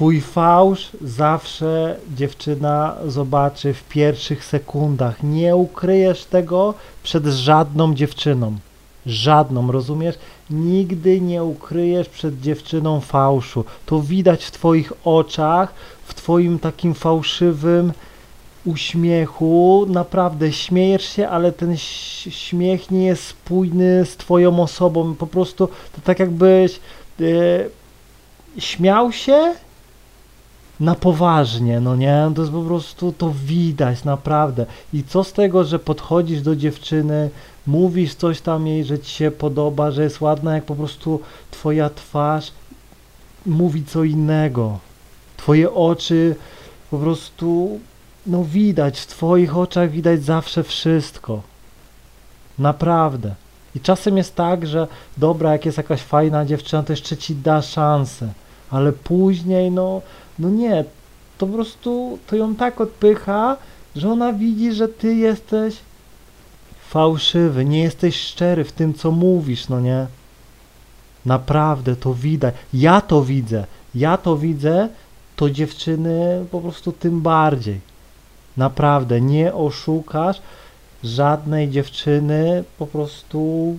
Twój fałsz zawsze dziewczyna zobaczy w pierwszych sekundach. Nie ukryjesz tego przed żadną dziewczyną. Żadną, rozumiesz? Nigdy nie ukryjesz przed dziewczyną fałszu. To widać w Twoich oczach, w Twoim takim fałszywym uśmiechu. Naprawdę śmiejesz się, ale ten śmiech nie jest spójny z Twoją osobą. Po prostu to tak jakbyś e, śmiał się na poważnie, no nie? To jest po prostu, to widać, naprawdę. I co z tego, że podchodzisz do dziewczyny, mówisz coś tam jej, że ci się podoba, że jest ładna, jak po prostu twoja twarz mówi co innego. Twoje oczy po prostu, no widać, w twoich oczach widać zawsze wszystko. Naprawdę. I czasem jest tak, że dobra, jak jest jakaś fajna dziewczyna, to jeszcze ci da szansę, ale później, no, no nie, to po prostu to ją tak odpycha, że ona widzi, że ty jesteś fałszywy, nie jesteś szczery w tym, co mówisz, no nie? Naprawdę to widać. Ja to widzę. Ja to widzę, to dziewczyny po prostu tym bardziej. Naprawdę, nie oszukasz żadnej dziewczyny, po prostu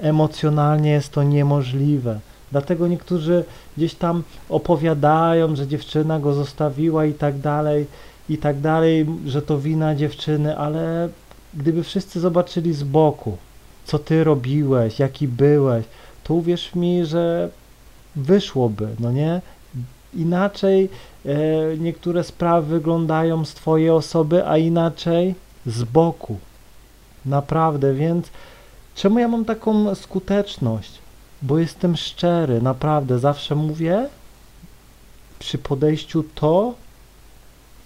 emocjonalnie jest to niemożliwe. Dlatego niektórzy gdzieś tam opowiadają, że dziewczyna go zostawiła i tak dalej, i tak dalej, że to wina dziewczyny, ale gdyby wszyscy zobaczyli z boku, co ty robiłeś, jaki byłeś, to uwierz mi, że wyszłoby, no nie? Inaczej e, niektóre sprawy wyglądają z twojej osoby, a inaczej z boku. Naprawdę, więc czemu ja mam taką skuteczność? Bo jestem szczery, naprawdę, zawsze mówię przy podejściu to,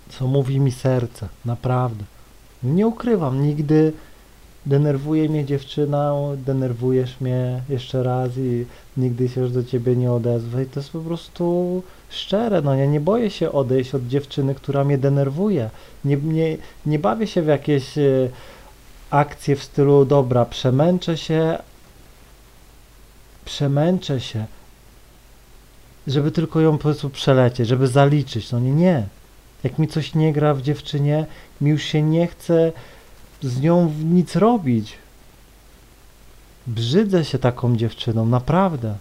co mówi mi serce, naprawdę. Nie ukrywam, nigdy denerwuje mnie dziewczyna, denerwujesz mnie jeszcze raz i nigdy się już do ciebie nie odezwę i to jest po prostu szczere, no ja nie boję się odejść od dziewczyny, która mnie denerwuje. Nie, nie, nie bawię się w jakieś e, akcje w stylu dobra, przemęczę się, przemęczę się, żeby tylko ją po prostu przelecieć, żeby zaliczyć. No nie, nie. Jak mi coś nie gra w dziewczynie, mi już się nie chce z nią nic robić. Brzydzę się taką dziewczyną, naprawdę.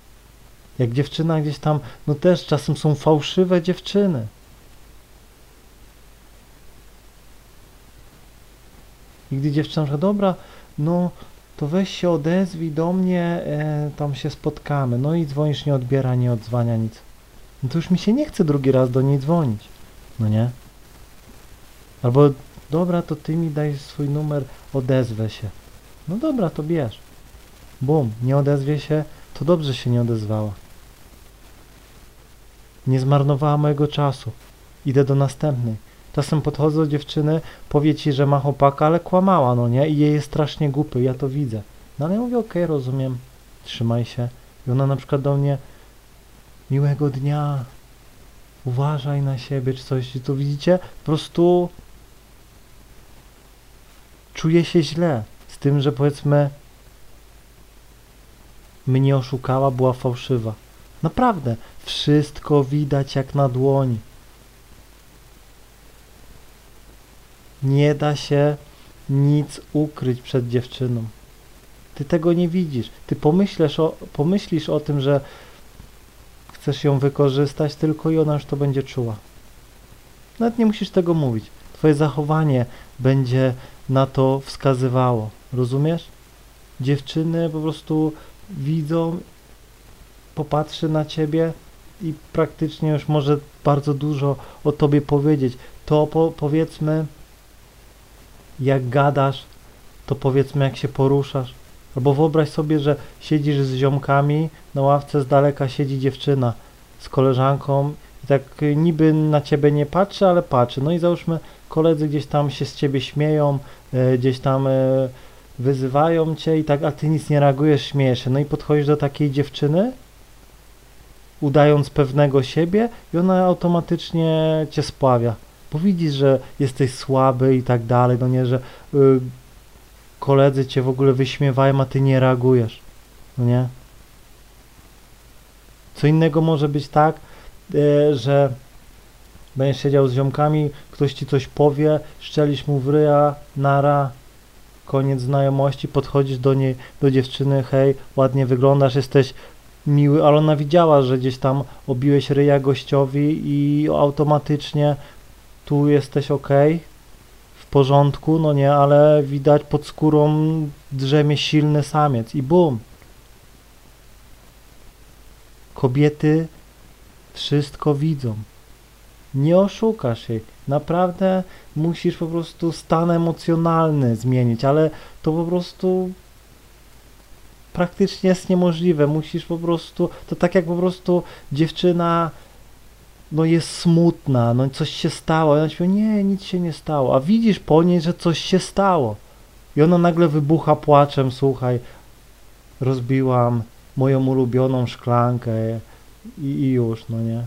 Jak dziewczyna gdzieś tam, no też czasem są fałszywe dziewczyny. I gdy dziewczyna mówi, dobra, no to weź się odezwij do mnie, e, tam się spotkamy. No i dzwonisz, nie odbiera, nie odzwania, nic. No to już mi się nie chce drugi raz do niej dzwonić. No nie? Albo, dobra, to ty mi daj swój numer, odezwę się. No dobra, to bierz. Bum, nie odezwie się, to dobrze się nie odezwała. Nie zmarnowała mojego czasu. Idę do następnej. Czasem podchodzę do dziewczyny, powie ci, że ma chłopaka, ale kłamała, no nie? I jej jest strasznie głupy, ja to widzę. No ale ja mówię, okej, rozumiem, trzymaj się. I ona na przykład do mnie, miłego dnia, uważaj na siebie, czy coś. I tu widzicie, po prostu czuję się źle z tym, że powiedzmy mnie oszukała, była fałszywa. Naprawdę, wszystko widać jak na dłoni. Nie da się nic ukryć przed dziewczyną. Ty tego nie widzisz. Ty pomyślisz o, pomyślisz o tym, że chcesz ją wykorzystać tylko i ona już to będzie czuła. Nawet nie musisz tego mówić. Twoje zachowanie będzie na to wskazywało. Rozumiesz? Dziewczyny po prostu widzą, popatrzy na ciebie i praktycznie już może bardzo dużo o tobie powiedzieć. To po, powiedzmy, jak gadasz, to powiedzmy, jak się poruszasz. Albo wyobraź sobie, że siedzisz z ziomkami, na ławce z daleka siedzi dziewczyna z koleżanką i tak niby na ciebie nie patrzy, ale patrzy. No i załóżmy, koledzy gdzieś tam się z ciebie śmieją, e, gdzieś tam e, wyzywają cię i tak, a ty nic nie reagujesz, śmiejesz się. No i podchodzisz do takiej dziewczyny, udając pewnego siebie i ona automatycznie cię spławia. Bo widzisz, że jesteś słaby i tak dalej, no nie, że y, koledzy cię w ogóle wyśmiewają, a ty nie reagujesz. No nie? Co innego może być tak, e, że będziesz siedział z ziomkami, ktoś ci coś powie, szczelisz mu w ryja, nara, koniec znajomości, podchodzisz do niej, do dziewczyny, hej, ładnie wyglądasz, jesteś miły, ale ona widziała, że gdzieś tam obiłeś ryja gościowi i automatycznie tu jesteś ok, w porządku, no nie, ale widać pod skórą drzemie silny samiec i bum. Kobiety wszystko widzą. Nie oszukasz jej. Naprawdę musisz po prostu stan emocjonalny zmienić, ale to po prostu praktycznie jest niemożliwe. Musisz po prostu, to tak jak po prostu dziewczyna no jest smutna, no coś się stało. I ona mówi, nie, nic się nie stało. A widzisz po niej, że coś się stało. I ona nagle wybucha płaczem, słuchaj, rozbiłam moją ulubioną szklankę i, i już, no nie.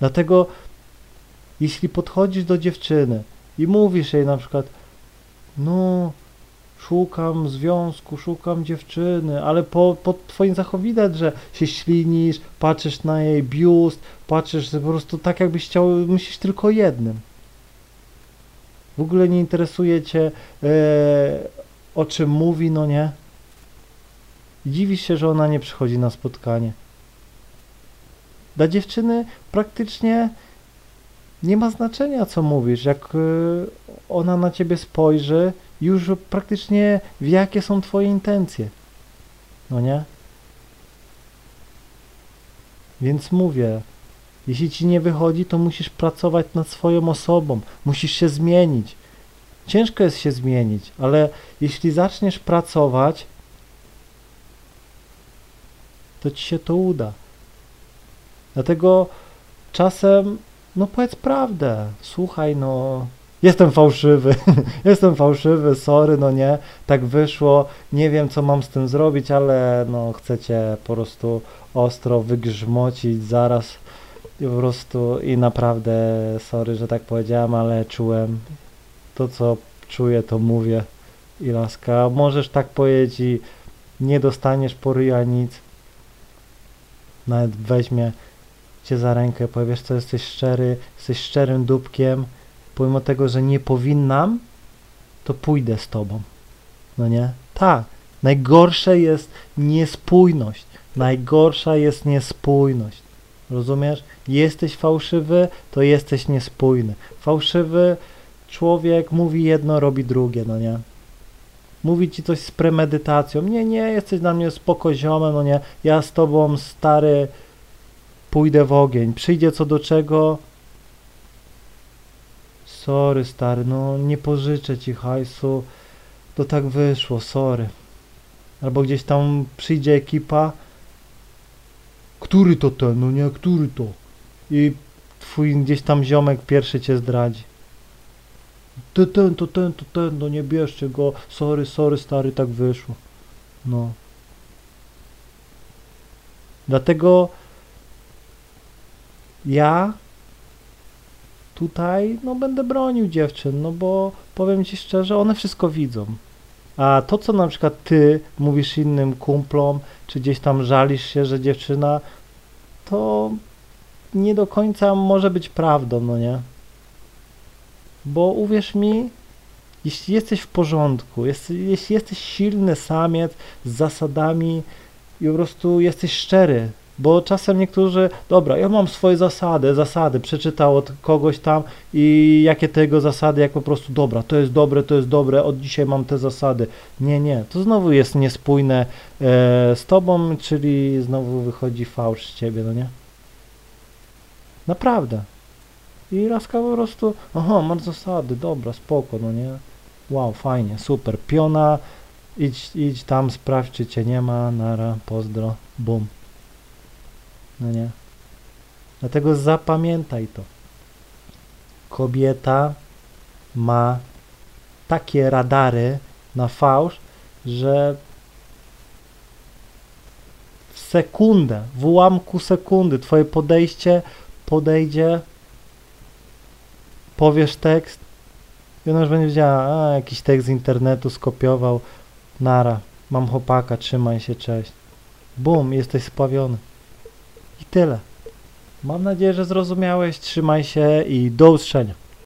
Dlatego jeśli podchodzisz do dziewczyny i mówisz jej na przykład, no, szukam związku, szukam dziewczyny, ale po, po twoim zachowaniu widać, że się ślinisz, patrzysz na jej biust, patrzysz po prostu tak, jakbyś chciał, myślisz tylko jednym. W ogóle nie interesuje cię, e, o czym mówi, no nie? Dziwisz się, że ona nie przychodzi na spotkanie. Dla dziewczyny praktycznie nie ma znaczenia, co mówisz. Jak y, ona na ciebie spojrzy, już praktycznie wie, jakie są twoje intencje. No nie? Więc mówię, jeśli ci nie wychodzi, to musisz pracować nad swoją osobą, musisz się zmienić. Ciężko jest się zmienić, ale jeśli zaczniesz pracować, to ci się to uda. Dlatego czasem, no powiedz prawdę, słuchaj, no jestem fałszywy, jestem fałszywy, sorry, no nie, tak wyszło, nie wiem co mam z tym zrobić, ale no chcecie po prostu ostro wygrzmocić zaraz. Po prostu i naprawdę sorry, że tak powiedziałem, ale czułem to co czuję, to mówię. I laska, możesz tak powiedzieć i nie dostaniesz poryja nic, nawet weźmie cię za rękę, powiesz, co jesteś szczery, jesteś szczerym dupkiem, pomimo tego, że nie powinnam, to pójdę z tobą. No nie? Tak. Najgorsze jest niespójność. Najgorsza jest niespójność. Rozumiesz? Jesteś fałszywy, to jesteś niespójny. Fałszywy człowiek mówi jedno, robi drugie, no nie? Mówi ci coś z premedytacją. Nie, nie, jesteś dla mnie spoko ziomem, no nie? Ja z tobą, stary, pójdę w ogień. Przyjdzie co do czego. Sorry, stary, no nie pożyczę ci hajsu. To tak wyszło, sorry. Albo gdzieś tam przyjdzie ekipa. Który to ten, no nie, który to? I twój gdzieś tam ziomek pierwszy cię zdradzi. To ten, to ten, to ten, no nie bierzcie go. Sorry, sorry, stary, tak wyszło. No. Dlatego ja tutaj no będę bronił dziewczyn, no bo powiem ci szczerze, one wszystko widzą. A to, co na przykład ty mówisz innym kumplom, czy gdzieś tam żalisz się, że dziewczyna, to nie do końca może być prawdą, no nie? Bo uwierz mi, jeśli jesteś w porządku, jeśli jesteś silny samiec z zasadami i po prostu jesteś szczery bo czasem niektórzy, dobra, ja mam swoje zasady, zasady, przeczytał od kogoś tam i jakie te jego zasady, jak po prostu, dobra, to jest dobre, to jest dobre, od dzisiaj mam te zasady. Nie, nie, to znowu jest niespójne e, z tobą, czyli znowu wychodzi fałsz z ciebie, no nie? Naprawdę. I laska po prostu, aha, masz zasady, dobra, spoko, no nie? Wow, fajnie, super, piona, idź, idź tam, sprawdź, czy cię nie ma, nara, pozdro, bum. No nie? Dlatego zapamiętaj to. Kobieta ma takie radary na fałsz, że w sekundę, w ułamku sekundy twoje podejście podejdzie, powiesz tekst i ona już będzie wiedziała, a jakiś tekst z internetu skopiował, nara, mam chłopaka, trzymaj się, cześć. Bum, jesteś spławiony. I tyle. Mam nadzieję, że zrozumiałeś. Trzymaj się i do usłyszenia.